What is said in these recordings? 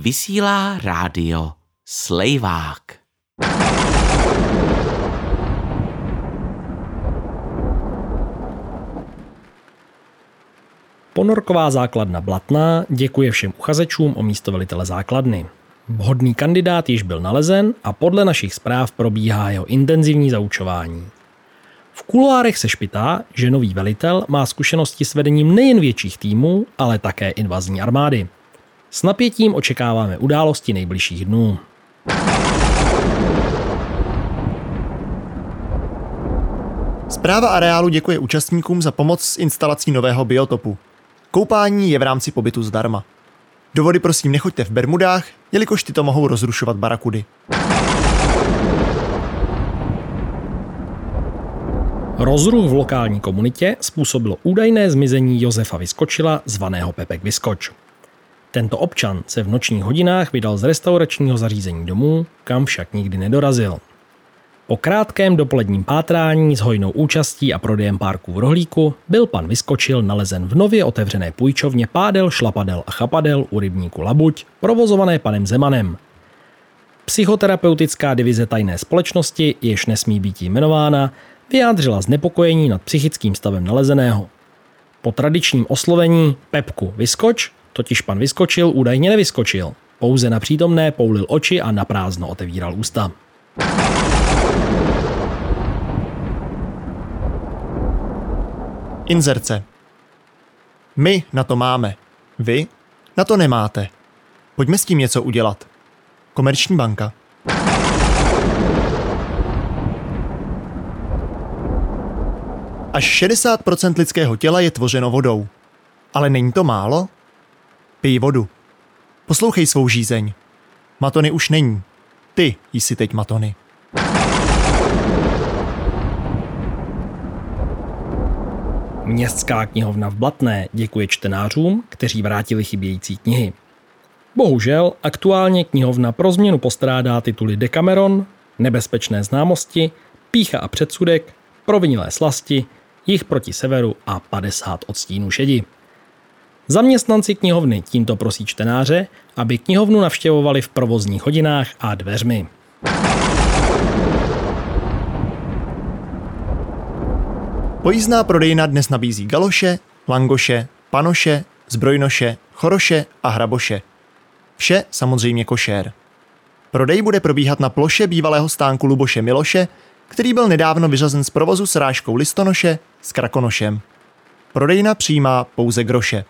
vysílá rádio Slejvák. Ponorková základna Blatná děkuje všem uchazečům o místo velitele základny. Vhodný kandidát již byl nalezen a podle našich zpráv probíhá jeho intenzivní zaučování. V kuloárech se špitá, že nový velitel má zkušenosti s vedením nejen větších týmů, ale také invazní armády. S napětím očekáváme události nejbližších dnů. Zpráva areálu děkuje účastníkům za pomoc s instalací nového biotopu. Koupání je v rámci pobytu zdarma. Do vody prosím nechoďte v Bermudách, jelikož ty to mohou rozrušovat barakudy. Rozruch v lokální komunitě způsobilo údajné zmizení Josefa Vyskočila, zvaného Pepek Vyskoč. Tento občan se v nočních hodinách vydal z restauračního zařízení domů, kam však nikdy nedorazil. Po krátkém dopoledním pátrání s hojnou účastí a prodejem párků v rohlíku byl pan Vyskočil nalezen v nově otevřené půjčovně pádel, šlapadel a chapadel u rybníku Labuť, provozované panem Zemanem. Psychoterapeutická divize tajné společnosti, jež nesmí být jmenována, vyjádřila znepokojení nad psychickým stavem nalezeného. Po tradičním oslovení Pepku vyskoč, totiž pan vyskočil, údajně nevyskočil. Pouze na přítomné poulil oči a naprázdno otevíral ústa. Inzerce. My na to máme. Vy na to nemáte. Pojďme s tím něco udělat. Komerční banka. Až 60% lidského těla je tvořeno vodou. Ale není to málo? Pij vodu. Poslouchej svou žízeň. Matony už není. Ty jsi teď matony. Městská knihovna v Blatné děkuje čtenářům, kteří vrátili chybějící knihy. Bohužel aktuálně knihovna pro změnu postrádá tituly Decameron, Nebezpečné známosti, Pícha a předsudek, Provinilé slasti, Jich proti severu a 50 odstínů šedi. Zaměstnanci knihovny tímto prosí čtenáře, aby knihovnu navštěvovali v provozních hodinách a dveřmi. Pojízdná prodejna dnes nabízí galoše, langoše, panoše, zbrojnoše, choroše a hraboše. Vše samozřejmě košér. Prodej bude probíhat na ploše bývalého stánku Luboše Miloše, který byl nedávno vyřazen z provozu s rážkou listonoše s krakonošem. Prodejna přijímá pouze groše.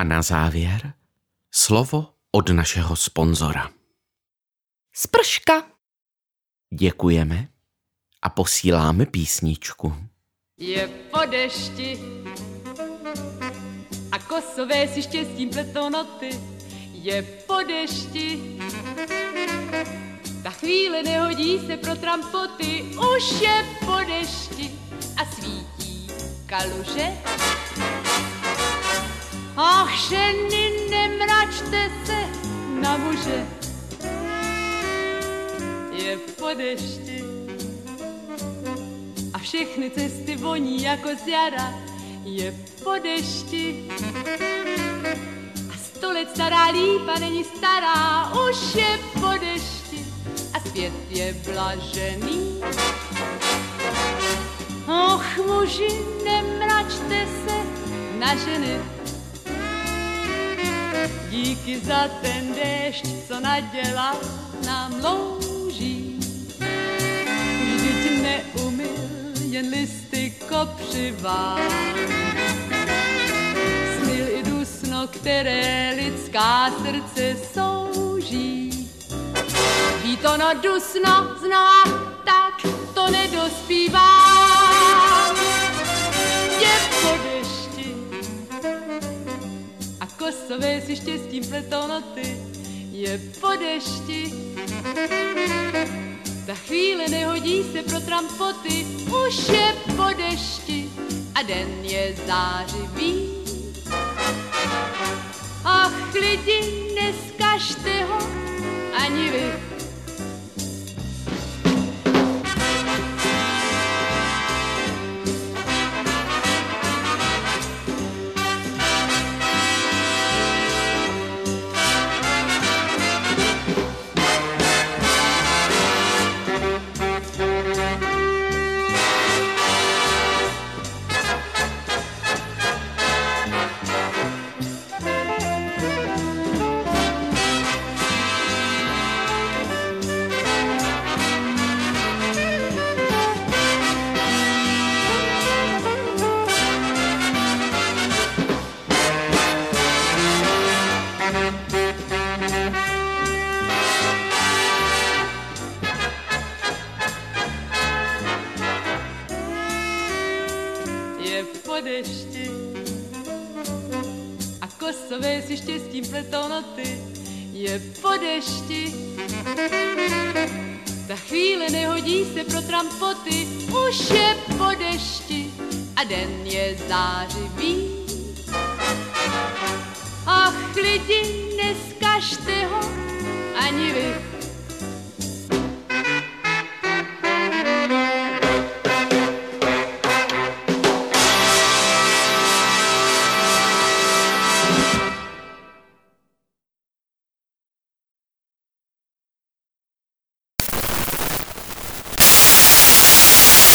A na závěr slovo od našeho sponzora. Sprška. Děkujeme a posíláme písničku. Je po dešti a kosové si štěstím pletou noty. Je po dešti, ta chvíle nehodí se pro trampoty. Už je po dešti a svítí kaluže. Ženy, nemračte se na muže. Je po dešti a všechny cesty voní jako z jara. Je po dešti a sto let stará lípa není stará, už je po dešti a svět je blažený. Och, muži, nemračte se na ženy, Díky za ten déšť, co nadělal nám louží. Vždyť neumil jen listy kopřivá. Smil i dusno, které lidská srdce souží. Ví to no dusno znova, tak to nedospívá. Kosové si štěstím pletou noty. Je po dešti ta chvíle nehodí se pro trampoty, už je po dešti a den je zářivý. Ach, lidi, neskažte ho ani vy. Si štěstím pletou noty, je po dešti. Ta chvíle nehodí se pro trampoty, už je po dešti a den je zářivý